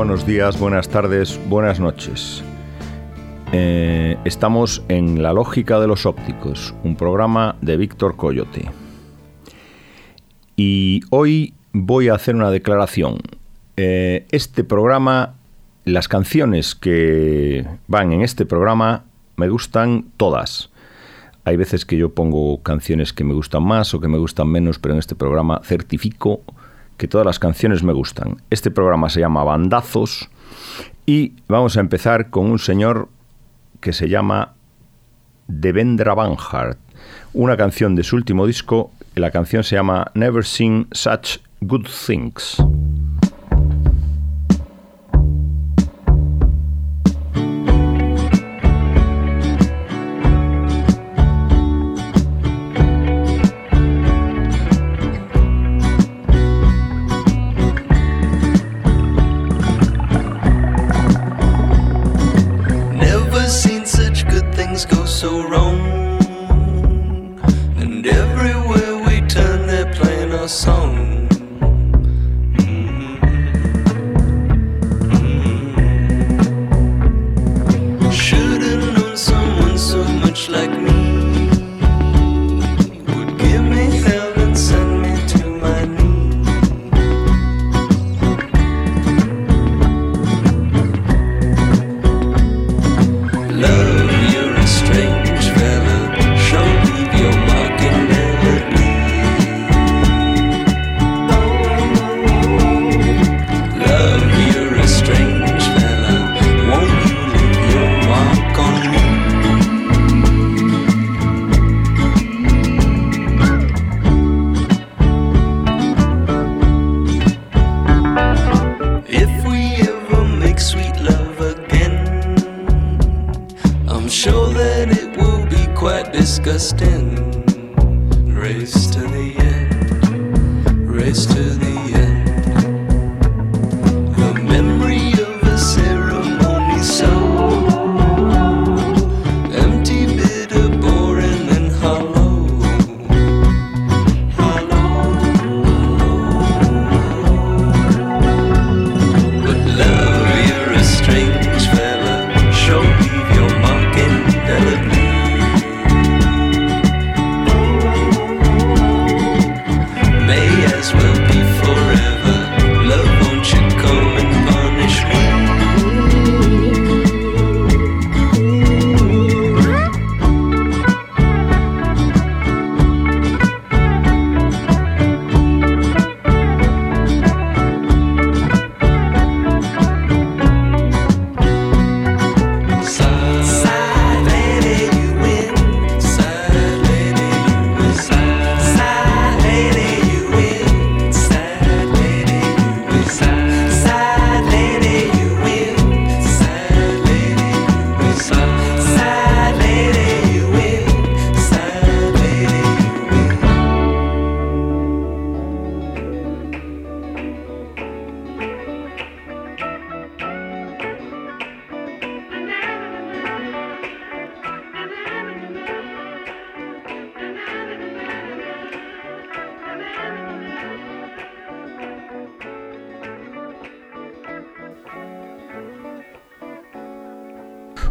Buenos días, buenas tardes, buenas noches. Eh, estamos en La Lógica de los Ópticos, un programa de Víctor Coyote. Y hoy voy a hacer una declaración. Eh, este programa, las canciones que van en este programa, me gustan todas. Hay veces que yo pongo canciones que me gustan más o que me gustan menos, pero en este programa certifico que todas las canciones me gustan. Este programa se llama Bandazos y vamos a empezar con un señor que se llama Devendra Banhart, una canción de su último disco. La canción se llama Never Seen Such Good Things.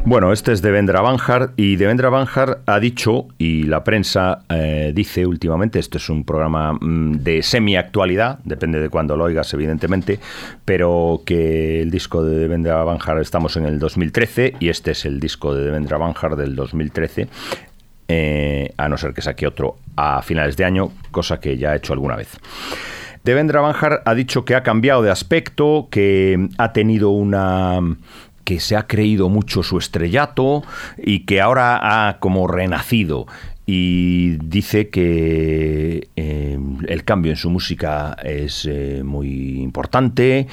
Bueno, este es Devendra Banjar y Devendra Banjar ha dicho, y la prensa eh, dice últimamente, este es un programa mm, de semi-actualidad, depende de cuándo lo oigas evidentemente, pero que el disco de Devendra Banjar estamos en el 2013 y este es el disco de Devendra Banjar del 2013. Eh, a no ser que saque otro a finales de año, cosa que ya ha hecho alguna vez. Devendra Banjar ha dicho que ha cambiado de aspecto, que ha tenido una que se ha creído mucho su estrellato y que ahora ha como renacido y dice que eh, el cambio en su música es eh, muy importante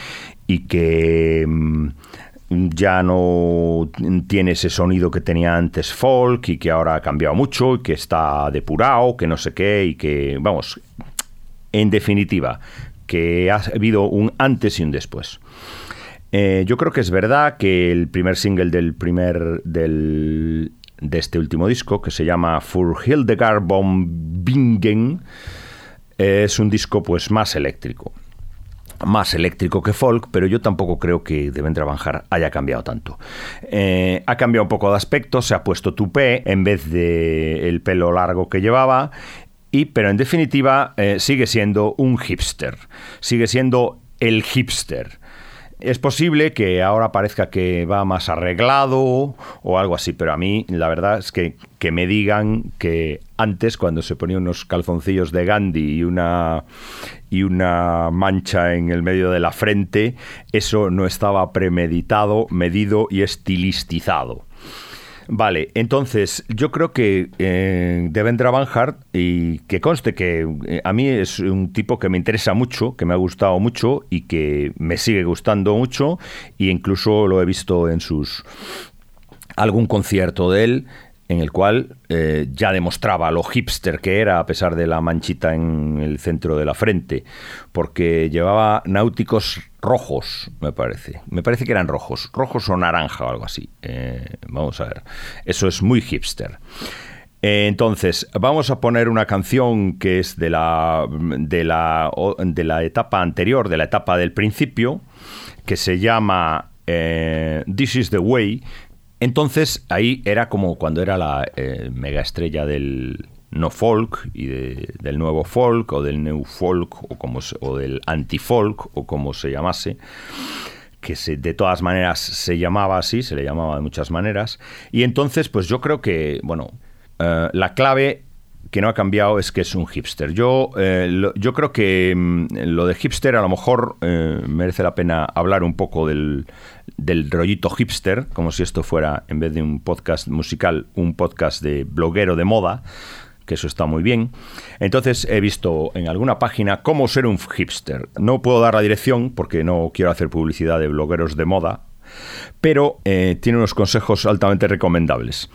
y que mm, ya no tiene ese sonido que tenía antes folk y que ahora ha cambiado mucho y que está depurado, que no sé qué y que, vamos, en definitiva, que ha habido un antes y un después. Eh, yo creo que es verdad que el primer single del primer del, de este último disco, que se llama For Hildegard von Bingen, es un disco pues más eléctrico. más eléctrico que folk, pero yo tampoco creo que Devendra Banjar haya cambiado tanto. Eh, ha cambiado un poco de aspecto, se ha puesto tupé en vez de el pelo largo que llevaba, y, pero en definitiva eh, sigue siendo un hipster, sigue siendo el hipster. Es posible que ahora parezca que va más arreglado o algo así, pero a mí la verdad es que, que me digan que antes, cuando se ponía unos calzoncillos de Gandhi y una, y una mancha en el medio de la frente, eso no estaba premeditado, medido y estilistizado. Vale, entonces yo creo que eh, Devendra Banhart, y que conste que eh, a mí es un tipo que me interesa mucho, que me ha gustado mucho y que me sigue gustando mucho, e incluso lo he visto en sus algún concierto de él en el cual eh, ya demostraba lo hipster que era a pesar de la manchita en el centro de la frente, porque llevaba náuticos rojos, me parece. Me parece que eran rojos, rojos o naranja o algo así. Eh, vamos a ver. Eso es muy hipster. Eh, entonces, vamos a poner una canción que es de la, de, la, de la etapa anterior, de la etapa del principio, que se llama This is the Way, entonces ahí era como cuando era la eh, mega estrella del no folk y del nuevo folk o del new folk o, como, o del anti-folk o como se llamase que de todas maneras se llamaba así, se le llamaba de muchas maneras. Y entonces, pues yo creo que, bueno, eh, la clave que no ha cambiado es que es un hipster. Yo, eh, yo creo que mm, lo de hipster a lo mejor eh, merece la pena hablar un poco del, del rollito hipster, como si esto fuera, en vez de un podcast musical, un podcast de bloguero de moda, que eso está muy bien. Entonces he visto en alguna página cómo ser un hipster. No puedo dar la dirección porque no quiero hacer publicidad de blogueros de moda, pero eh, tiene unos consejos altamente recomendables.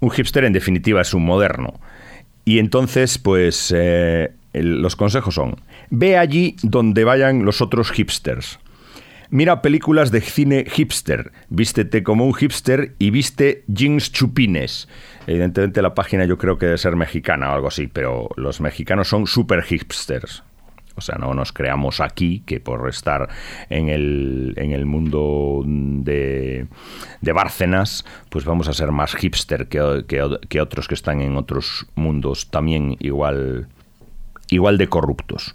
Un hipster en definitiva es un moderno. Y entonces, pues, eh, los consejos son, ve allí donde vayan los otros hipsters. Mira películas de cine hipster, vístete como un hipster y viste jeans chupines. Evidentemente la página yo creo que debe ser mexicana o algo así, pero los mexicanos son super hipsters. O sea, no nos creamos aquí que por estar en el, en el mundo de, de Bárcenas, pues vamos a ser más hipster que, que, otros que están en otros mundos también igual, igual de corruptos.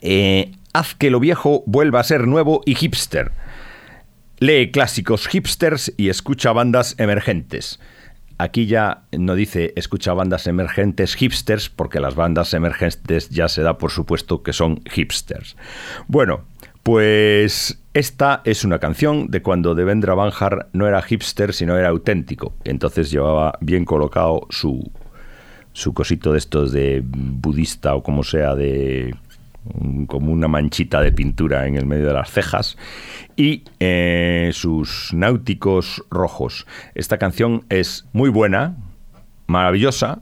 Eh, haz que lo viejo vuelva a ser nuevo y hipster. Lee clásicos hipsters y escucha bandas emergentes. Aquí ya no dice escucha bandas emergentes hipsters, porque las bandas emergentes ya se da por supuesto que son hipsters. Bueno, pues esta es una canción de cuando Devendra Banjar no era hipster, sino era auténtico. Entonces llevaba bien colocado su, su cosito de estos de budista o como sea, de como una manchita de pintura en el medio de las cejas y eh, sus náuticos rojos. Esta canción es muy buena, maravillosa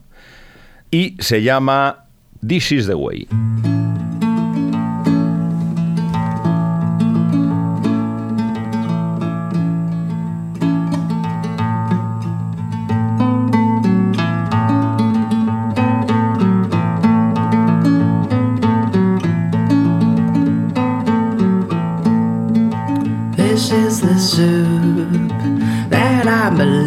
y se llama This is the Way.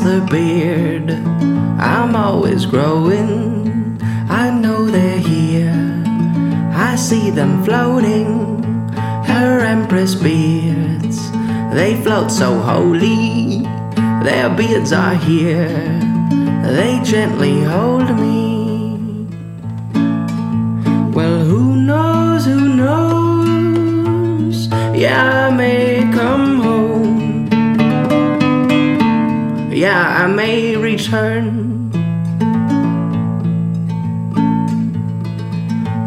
the beard I'm always growing. I know they're here I see them floating, her empress beards. They float so holy, their beards are here. They gently hold me. Well, who knows, who knows? Yeah, I may I may return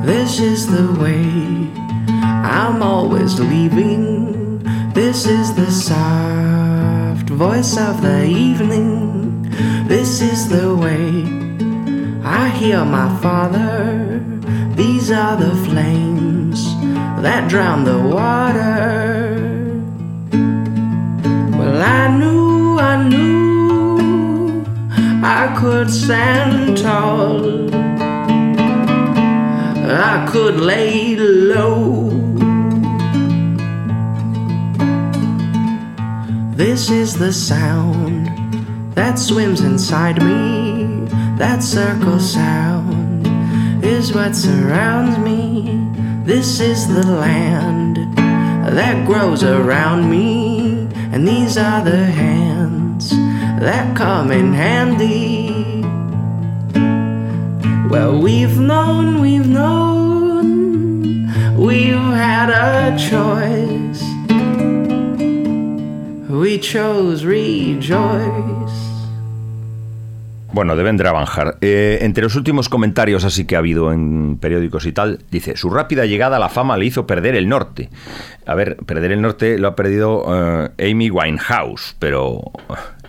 This is the way I'm always leaving. This is the soft voice of the evening. This is the way I hear my father. These are the flames that drown the water. Well, I knew, I knew I could stand tall. I could lay low. This is the sound that swims inside me. That circle sound is what surrounds me. This is the land that grows around me. And these are the hands that come in handy. Well, we've known, we've known, we've had a choice. We chose rejoice. Bueno, deben Banjar. Eh, entre los últimos comentarios así que ha habido en periódicos y tal, dice, su rápida llegada a la fama le hizo perder el norte. A ver, perder el norte lo ha perdido eh, Amy Winehouse, pero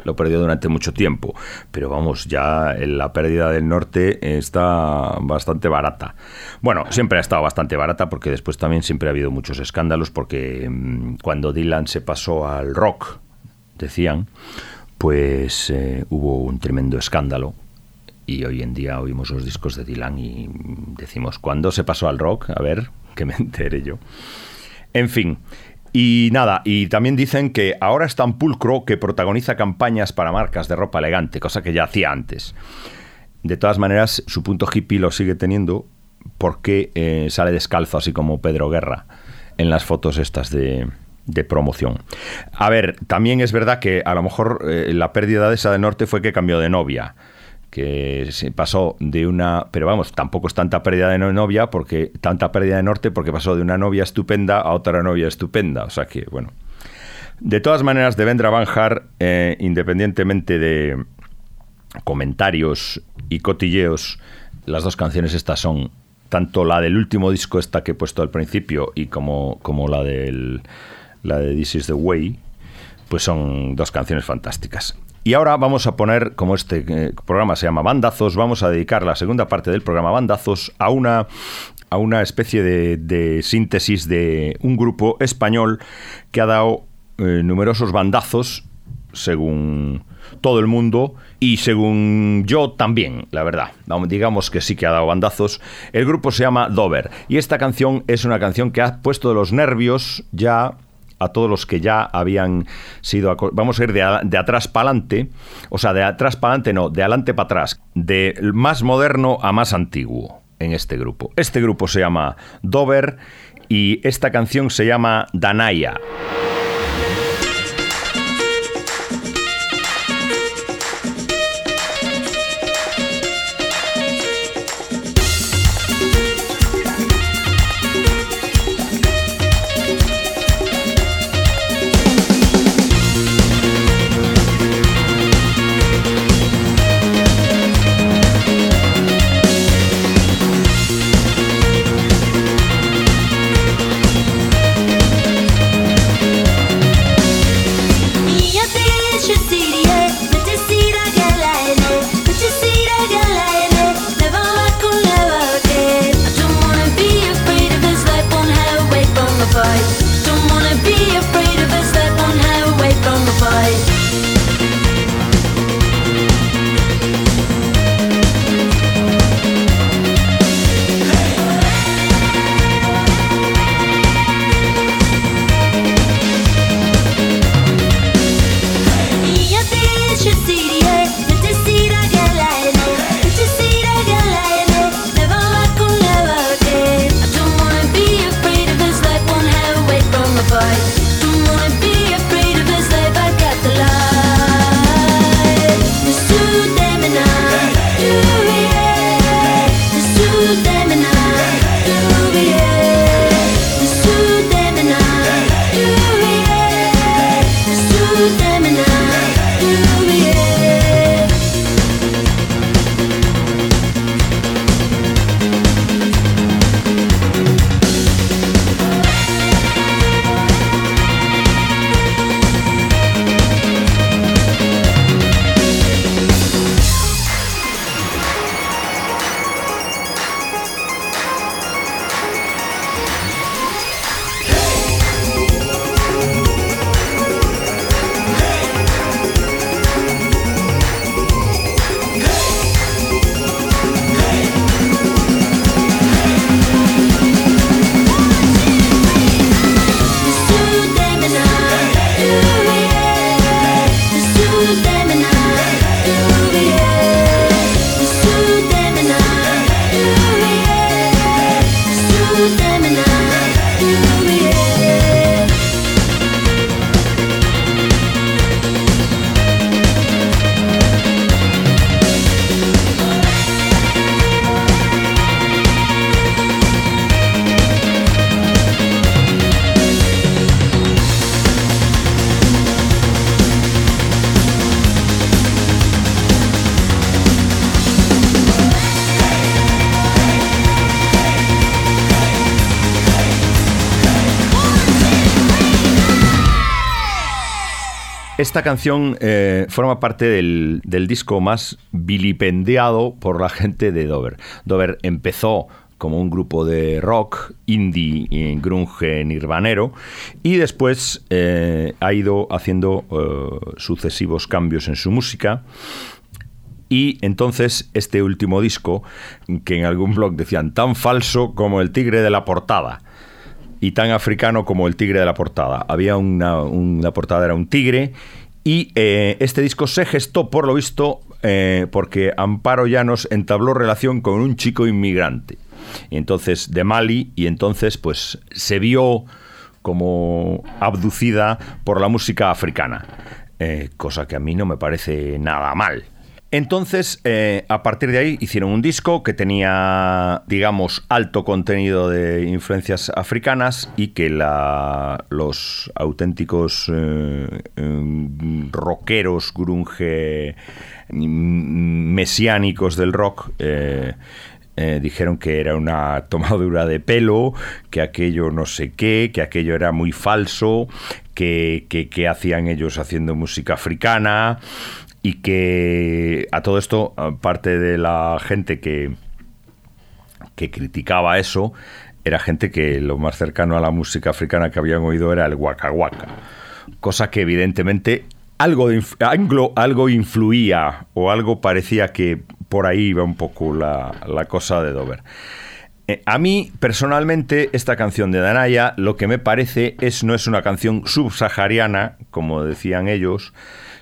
lo perdió durante mucho tiempo. Pero vamos, ya la pérdida del norte está bastante barata. Bueno, siempre ha estado bastante barata porque después también siempre ha habido muchos escándalos porque mm, cuando Dylan se pasó al rock, decían, pues hubo un tremendo escándalo. Y hoy en día oímos los discos de Dylan y decimos, ¿cuándo se pasó al rock? A ver, que me entere yo. En fin, y nada, y también dicen que ahora es tan pulcro que protagoniza campañas para marcas de ropa elegante, cosa que ya hacía antes. De todas maneras, su punto hippie lo sigue teniendo porque eh, sale descalzo, así como Pedro Guerra, en las fotos estas de, de promoción. A ver, también es verdad que a lo mejor eh, la pérdida de esa de norte fue que cambió de novia que se pasó de una, pero vamos, tampoco es tanta pérdida de novia, porque tanta pérdida de norte, porque pasó de una novia estupenda a otra novia estupenda. O sea que, bueno. De todas maneras, de Vendra Banjar, eh, independientemente de comentarios y cotilleos, las dos canciones estas son tanto la del último disco esta que he puesto al principio y como, como la del la de This is the Way, pues son dos canciones fantásticas. Y ahora vamos a poner, como este eh, programa se llama Bandazos, vamos a dedicar la segunda parte del programa Bandazos a una, a una especie de, síntesis de un grupo español que ha dado eh, numerosos bandazos, según todo el mundo y según yo también, la verdad. Digamos que sí que ha dado bandazos. El grupo se llama Dover y esta canción es una canción que ha puesto de los nervios ya a todos los que ya habían sido... Vamos a ir de, atrás para adelante, o sea, de atrás para adelante no, de adelante para atrás, de más moderno a más antiguo en este grupo. Este grupo se llama Dover y esta canción se llama Danaya. Esta canción eh, forma parte del, del disco más vilipendiado por la gente de Dover. Dover empezó como un grupo de rock, indie, y grunge, nirvanero, y después eh, ha ido haciendo eh, sucesivos cambios en su música. Y entonces este último disco, que en algún blog decían tan falso como el tigre de la portada y tan africano como el tigre de la portada. Había una, una portada, era un tigre, y eh, este disco se gestó, por lo visto, porque Amparo Llanos entabló relación con un chico inmigrante y entonces de Mali, y entonces pues se vio como abducida por la música africana, eh, cosa que a mí no me parece nada mal. Entonces, eh, a partir de ahí hicieron un disco que tenía, digamos, alto contenido de influencias africanas y que los auténticos eh, em, rockeros grunge mesiánicos del rock eh, dijeron que era una tomadura de pelo, que aquello no sé qué, que aquello era muy falso, que, que, hacían ellos haciendo música africana y que a todo esto, parte de la gente que, que criticaba eso, era gente que lo más cercano a la música africana que habían oído era el waka waka. Cosa que evidentemente algo, algo influía o algo parecía que por ahí iba un poco la, cosa de Dover. Eh, a mí, personalmente, esta canción de Danaya lo que me parece es no es una canción subsahariana, como decían ellos,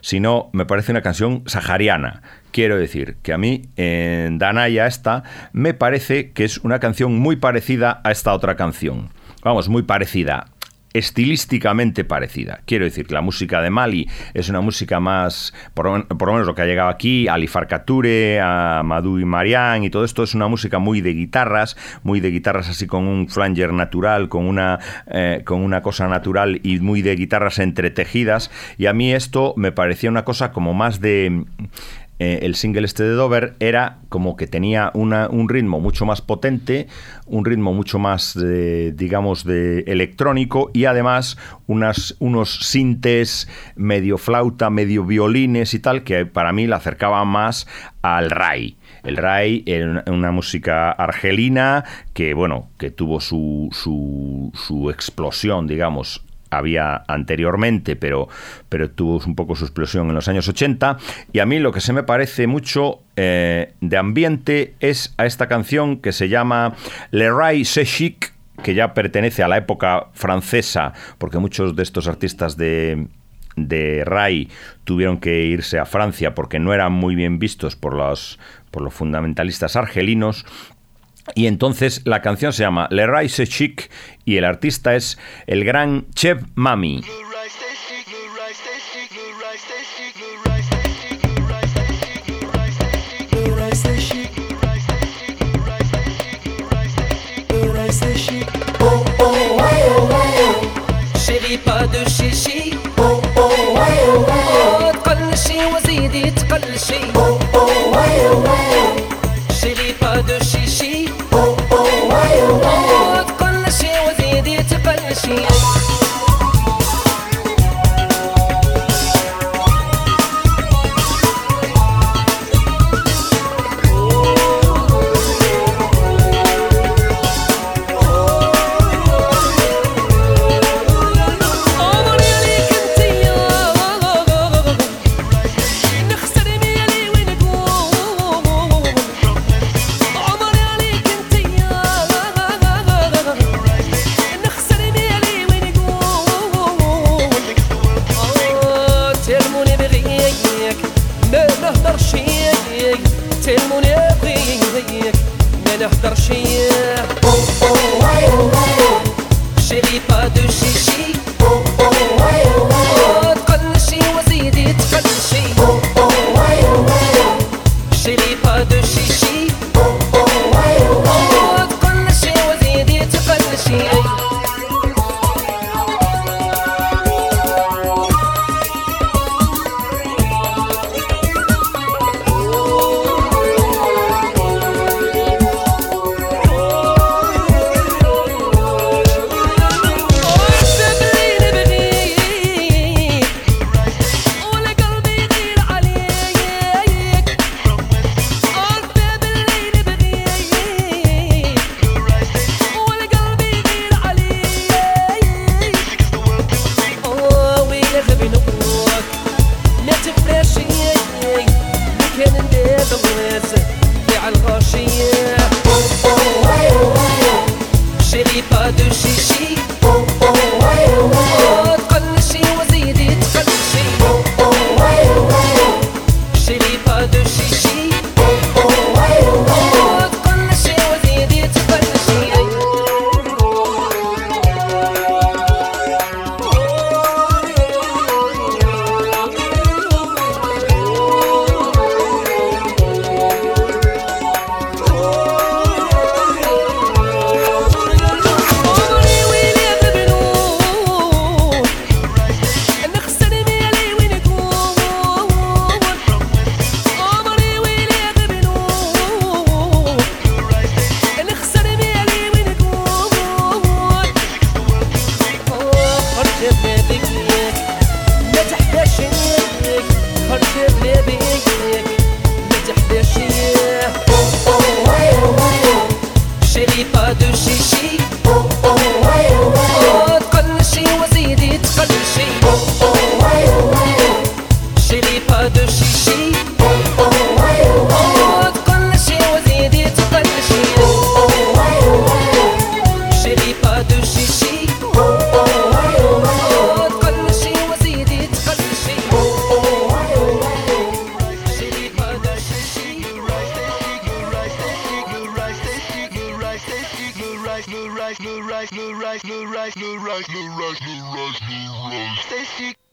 sino me parece una canción sahariana. Quiero decir que a mí, en Danaya esta, me parece que es una canción muy parecida a esta otra canción. Vamos, muy parecida estilísticamente parecida. Quiero decir que la música de Mali es una música más, por, lo menos lo que ha llegado aquí, a Alifar Kature, a y Marianne y todo esto es una música muy de guitarras, muy de guitarras así con un flanger natural, con una, eh, con una cosa natural y muy de guitarras entretejidas. Y a mí esto me parecía una cosa como más de eh, el single este de Dover era como que tenía un ritmo mucho más potente, un ritmo mucho más, digamos, de electrónico y además unos sintes medio flauta, medio violines y tal, que para mí la acercaba más al Rai. El Rai era una música argelina que, bueno, que tuvo su, su, su explosión, digamos, había anteriormente, pero, pero tuvo un poco su explosión en los años 80. Y a mí lo que se me parece mucho eh, de ambiente es a esta canción que se llama Le Rai Chic, que ya pertenece a la época francesa, porque muchos de estos artistas de, de Rai tuvieron que irse a Francia porque no eran muy bien vistos por los, por los fundamentalistas argelinos y entonces la canción se llama Le Rise Chic y el artista es el gran Chef Mami.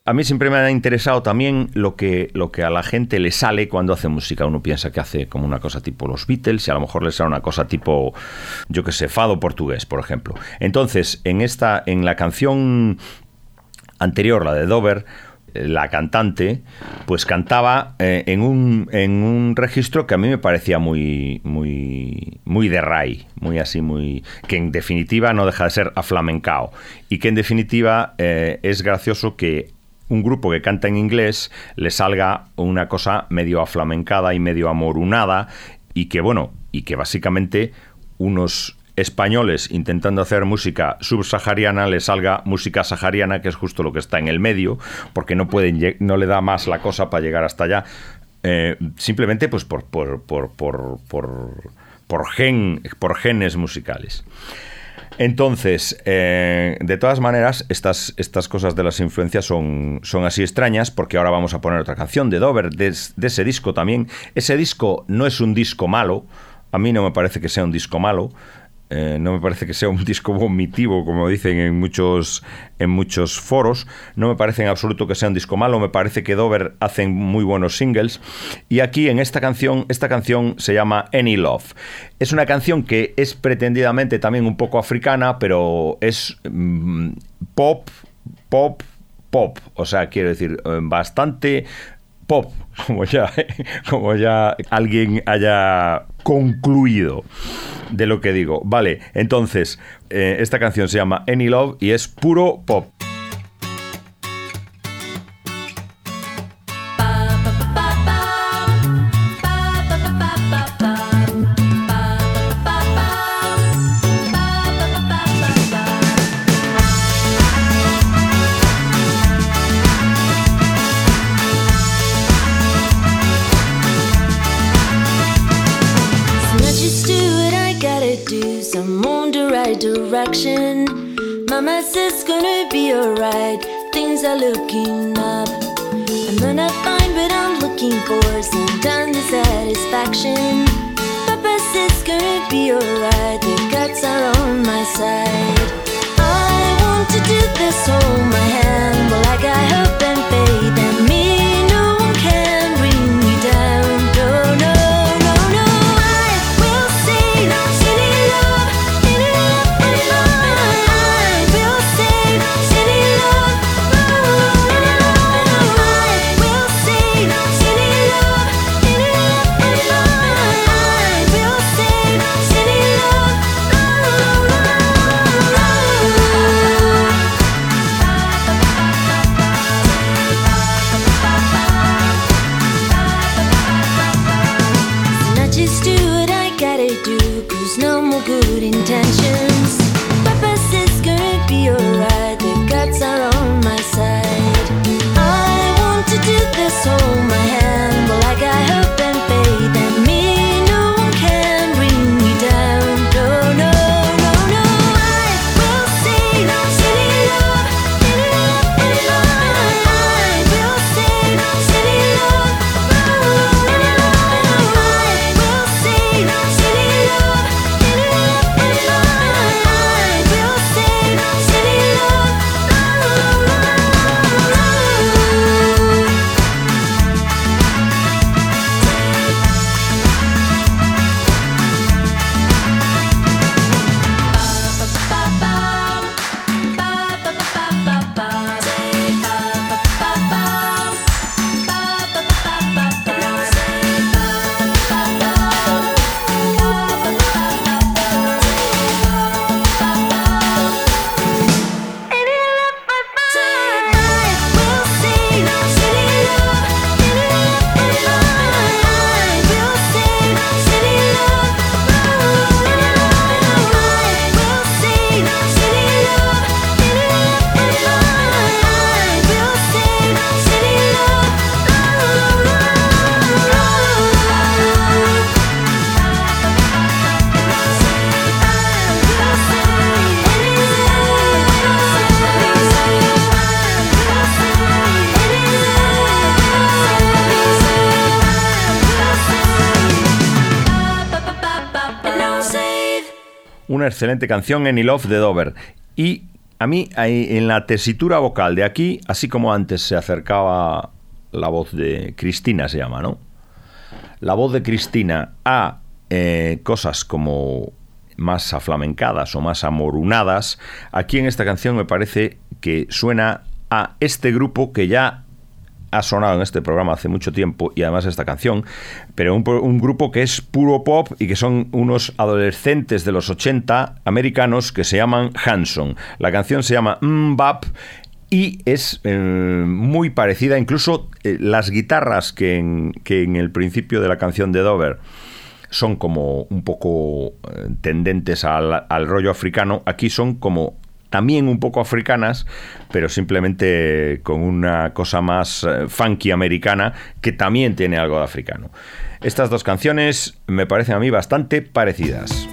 A mí siempre me ha interesado también lo que, lo que a la gente le sale cuando hace música. Uno piensa que hace como una cosa tipo los Beatles y a lo mejor le sale una cosa tipo, yo que sé, fado portugués, por ejemplo. Entonces, en esta, en la canción anterior, la de Dover, la cantante, pues cantaba eh, en, un, en un registro que a mí me parecía muy, muy, muy de ray, muy así, muy. que en definitiva no deja de ser aflamencao. Y que en definitiva eh, es gracioso que un grupo que canta en inglés le salga una cosa medio aflamencada y medio amorunada y que, bueno, y que básicamente unos españoles intentando hacer música subsahariana le salga música sahariana, que es justo lo que está en el medio, porque no, pueden, no le da más la cosa para llegar hasta allá. Eh, simplemente pues por, por, por, por, por, gen, por genes musicales. Entonces, eh, de todas maneras, estas, estas cosas de las influencias son, son así extrañas, porque ahora vamos a poner otra canción de Dover, de, de ese disco también. Ese disco no es un disco malo, a mí no me parece que sea un disco malo, eh, no me parece que sea un disco vomitivo, como dicen en muchos, en muchos foros. No me parece en absoluto que sea un disco malo. Me parece que Dover hacen muy buenos singles. Y aquí en esta canción, esta canción se llama Any Love. Es una canción que es pretendidamente también un poco africana, pero es mm, pop, pop, pop. O sea, quiero decir, eh, bastante pop, como ya, como ya alguien haya concluido de lo que digo. Vale, entonces, eh, esta canción se llama Any Love y es puro pop. Things excelente canción, Any Love de Dover. Y a mí, en la tesitura vocal de aquí, así como antes se acercaba la voz de Cristina, se llama, ¿no? La voz de Cristina a eh, cosas como más aflamencadas o más amorunadas, aquí en esta canción me parece que suena a este grupo que ya ha sonado en este programa hace mucho tiempo y además esta canción, pero un, grupo que es puro pop y que son unos adolescentes de los 80 americanos que se llaman Hanson. La canción se llama Mbap y es eh, muy parecida, incluso eh, las guitarras que en, que en el principio de la canción de Dover son como un poco eh, tendentes al, al rollo africano, aquí son como también un poco africanas, pero simplemente con una cosa más eh, funky americana que también tiene algo de africano. Estas dos canciones me parecen a mí bastante parecidas.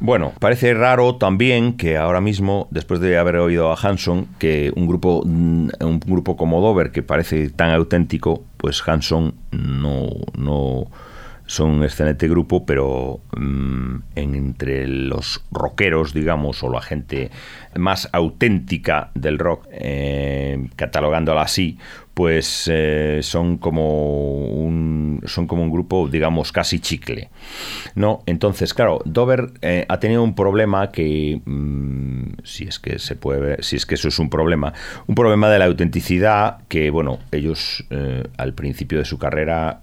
Bueno, parece raro también que ahora mismo, después de haber oído a Hanson, que un grupo, mm, un grupo como Dover, que parece tan auténtico, pues Hanson no, no son un excelente grupo, pero mm, entre los rockeros, digamos, o la gente más auténtica del rock, eh, catalogándola así, pues eh, son como un son como un grupo digamos casi chicle no entonces claro Dover eh, ha tenido un problema que mm, si es que se puede ver, si es que eso es un problema un problema de la autenticidad que bueno ellos eh, al principio de su carrera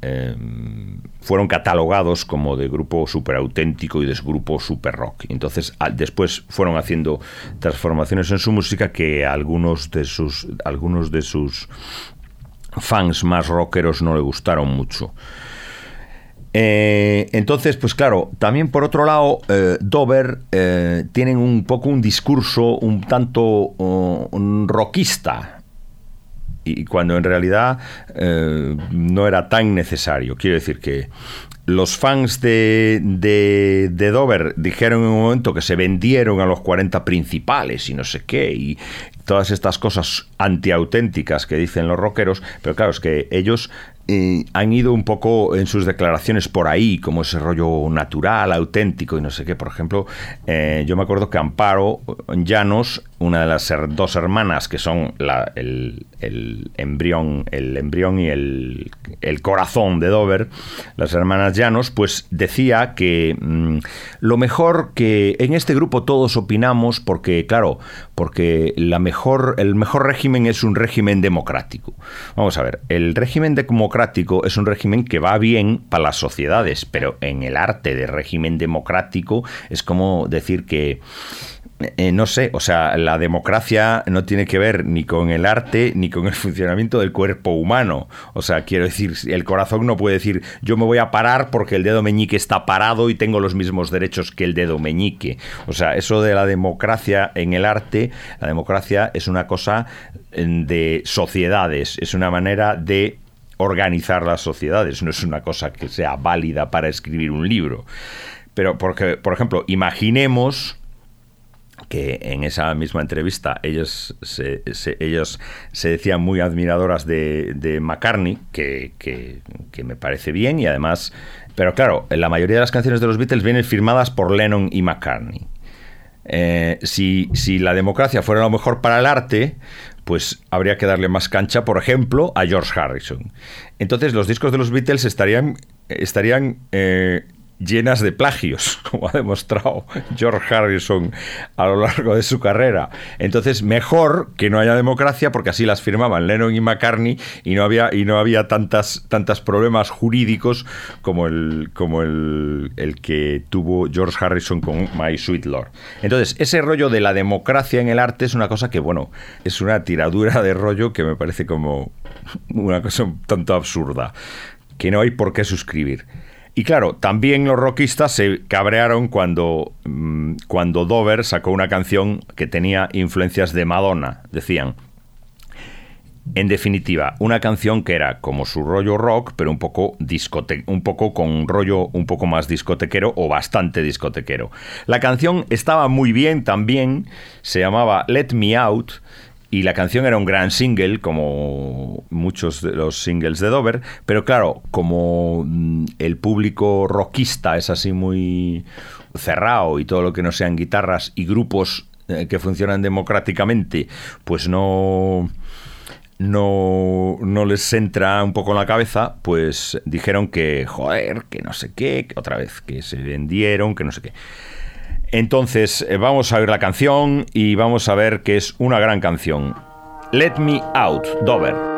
fueron catalogados como de grupo súper auténtico y de grupo super rock entonces después fueron haciendo transformaciones en su música que algunos de sus algunos de sus fans más rockeros no le gustaron mucho. Eh, entonces, pues claro, también por otro lado, eh, Dover eh, tienen un poco un discurso un tanto un rockista. Y cuando en realidad no era tan necesario. Quiero decir que los fans de, de, de, Dover dijeron en un momento que se vendieron a los 40 principales y no sé qué, y, todas estas cosas antiauténticas que dicen los rockeros, pero claro, es que ellos eh, han ido un poco en sus declaraciones por ahí, como ese rollo natural, auténtico y no sé qué. Por ejemplo, eh, yo me acuerdo que Amparo Llanos, una de las dos hermanas que son el, embrión, el embrión y el, corazón de Dover, las hermanas Llanos, pues decía que mm, lo mejor que en este grupo todos opinamos, porque claro, porque la mejor, el mejor régimen es un régimen democrático. Vamos a ver, el régimen democrático es un régimen que va bien para las sociedades, pero en el arte de régimen democrático es como decir que eh, no sé, o sea, la democracia no tiene que ver ni con el arte ni con el funcionamiento del cuerpo humano. O sea, quiero decir, el corazón no puede decir yo me voy a parar porque el dedo meñique está parado y tengo los mismos derechos que el dedo meñique. O sea, eso de la democracia en el arte, la democracia es una cosa de sociedades, es una manera de organizar las sociedades, no es una cosa que sea válida para escribir un libro. Pero porque, por ejemplo, imaginemos que en esa misma entrevista ellos se, ellos se decían muy admiradoras de, McCartney, que, me parece bien y además... Pero claro, la mayoría de las canciones de los Beatles vienen firmadas por Lennon y McCartney. Eh, si, si, la democracia fuera lo mejor para el arte, pues habría que darle más cancha, por ejemplo, a George Harrison. Entonces los discos de los Beatles estarían, estarían eh, llenas de plagios, como ha demostrado George Harrison a lo largo de su carrera. Entonces, mejor que no haya democracia, porque así las firmaban Lennon y McCartney y no había, y no había tantas, tantos problemas jurídicos como, el, como el, el que tuvo George Harrison con My Sweet Lord. Entonces, ese rollo de la democracia en el arte es una cosa que, bueno, es una tiradura de rollo que me parece como una cosa un tanto absurda, que no hay por qué suscribir. Y claro, también los rockistas se cabrearon cuando, mm, cuando Dover sacó una canción que tenía influencias de Madonna, decían. En definitiva, una canción que era como su rollo rock, pero un poco discote un poco con un rollo un poco más discotequero o bastante discotequero. La canción estaba muy bien también, se llamaba Let Me Out y la canción era un gran single, como muchos de los singles de Dover, pero claro, como mm, el público rockista es así muy cerrado y todo lo que no sean guitarras y grupos eh, que funcionan democráticamente, pues no no, no les entra un poco en la cabeza, pues dijeron que, joder, que no sé qué, que otra vez, que se vendieron, que no sé qué. Entonces, eh, vamos a ver la canción y vamos a ver que es una gran canción. Let Me Out, Dover.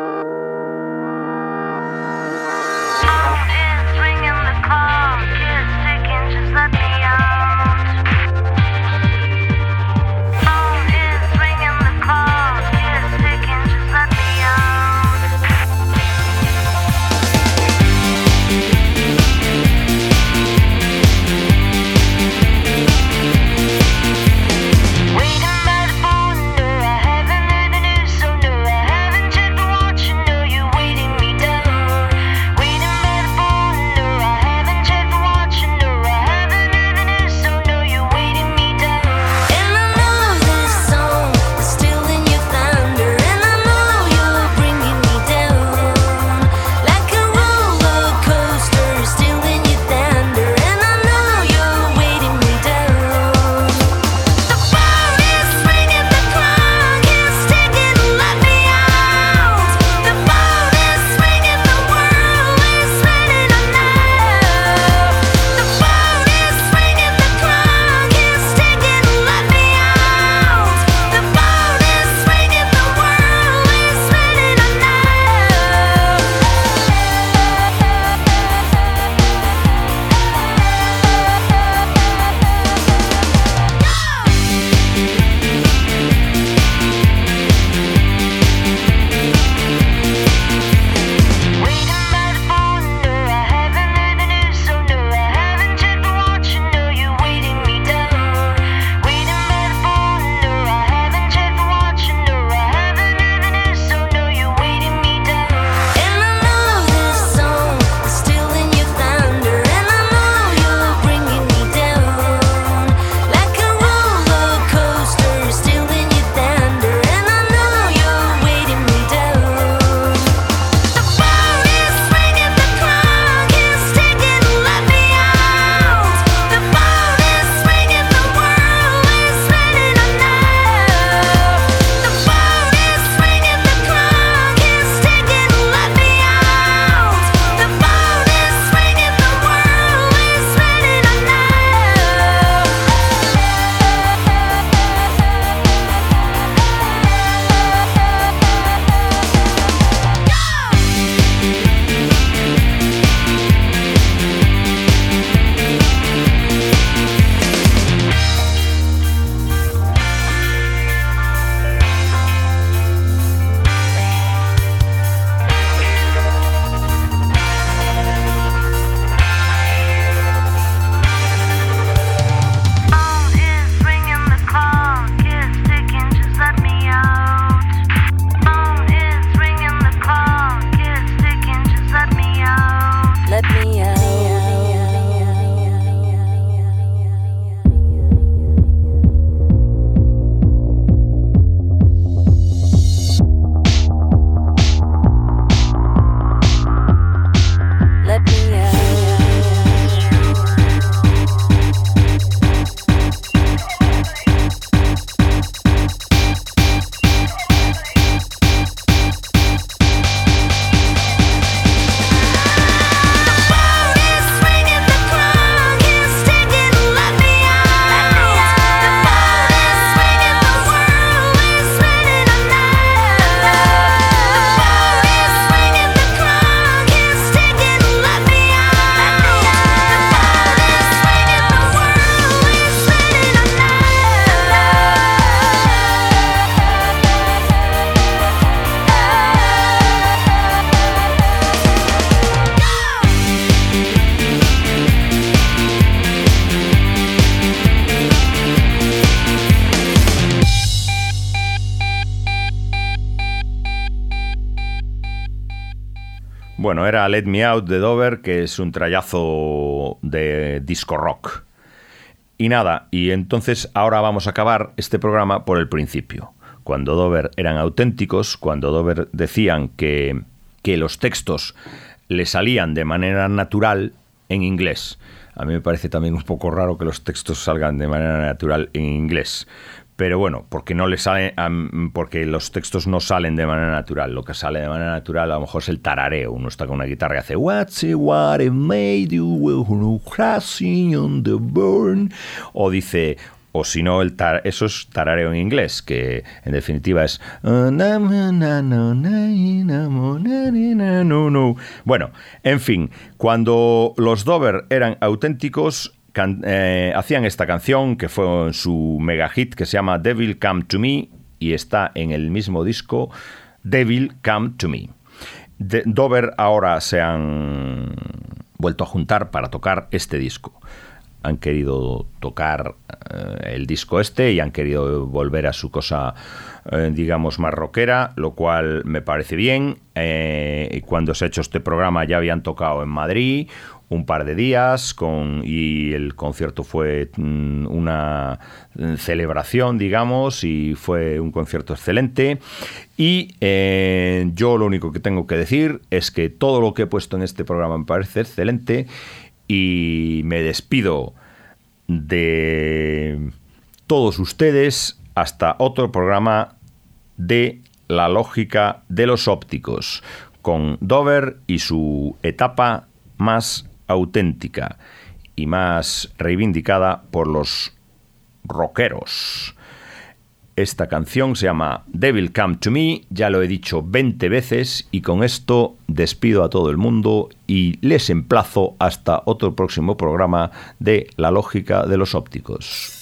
Era Let Me Out de Dover, que es un trayazo de disco rock. Y nada, y entonces ahora vamos a acabar este programa por el principio. Cuando Dover eran auténticos, cuando Dover decían que, que los textos le salían de manera natural en inglés. A mí me parece también un poco raro que los textos salgan de manera natural en inglés pero bueno, porque no le sale, porque los textos no salen de manera natural. Lo que sale de manera natural a lo mejor es el tarareo. Uno está con una guitarra y hace What's it, what it made you crashing on the burn o dice o si no, el eso es tarareo en inglés, que en definitiva es... Bueno, en fin, cuando los Dover eran auténticos, eh, hacían esta canción que fue su mega hit que se llama Devil Come to Me y está en el mismo disco Devil Come to Me. Dover ahora se han vuelto a juntar para tocar este disco. Han querido tocar eh, el disco este y han querido volver a su cosa, eh, digamos, más rockera, lo cual me parece bien. cuando se ha hecho este programa ya habían tocado en Madrid, un par de días con, y el concierto fue mm, una celebración, digamos, y fue un concierto excelente. Y eh, yo lo único que tengo que decir es que todo lo que he puesto en este programa me parece excelente y me despido de todos ustedes hasta otro programa de la lógica de los ópticos con Dover y su etapa más auténtica y más reivindicada por los rockeros. Esta canción se llama Devil Come to Me, ya lo he dicho 20 veces y con esto despido a todo el mundo y les emplazo hasta otro próximo programa de La Lógica de los Ópticos.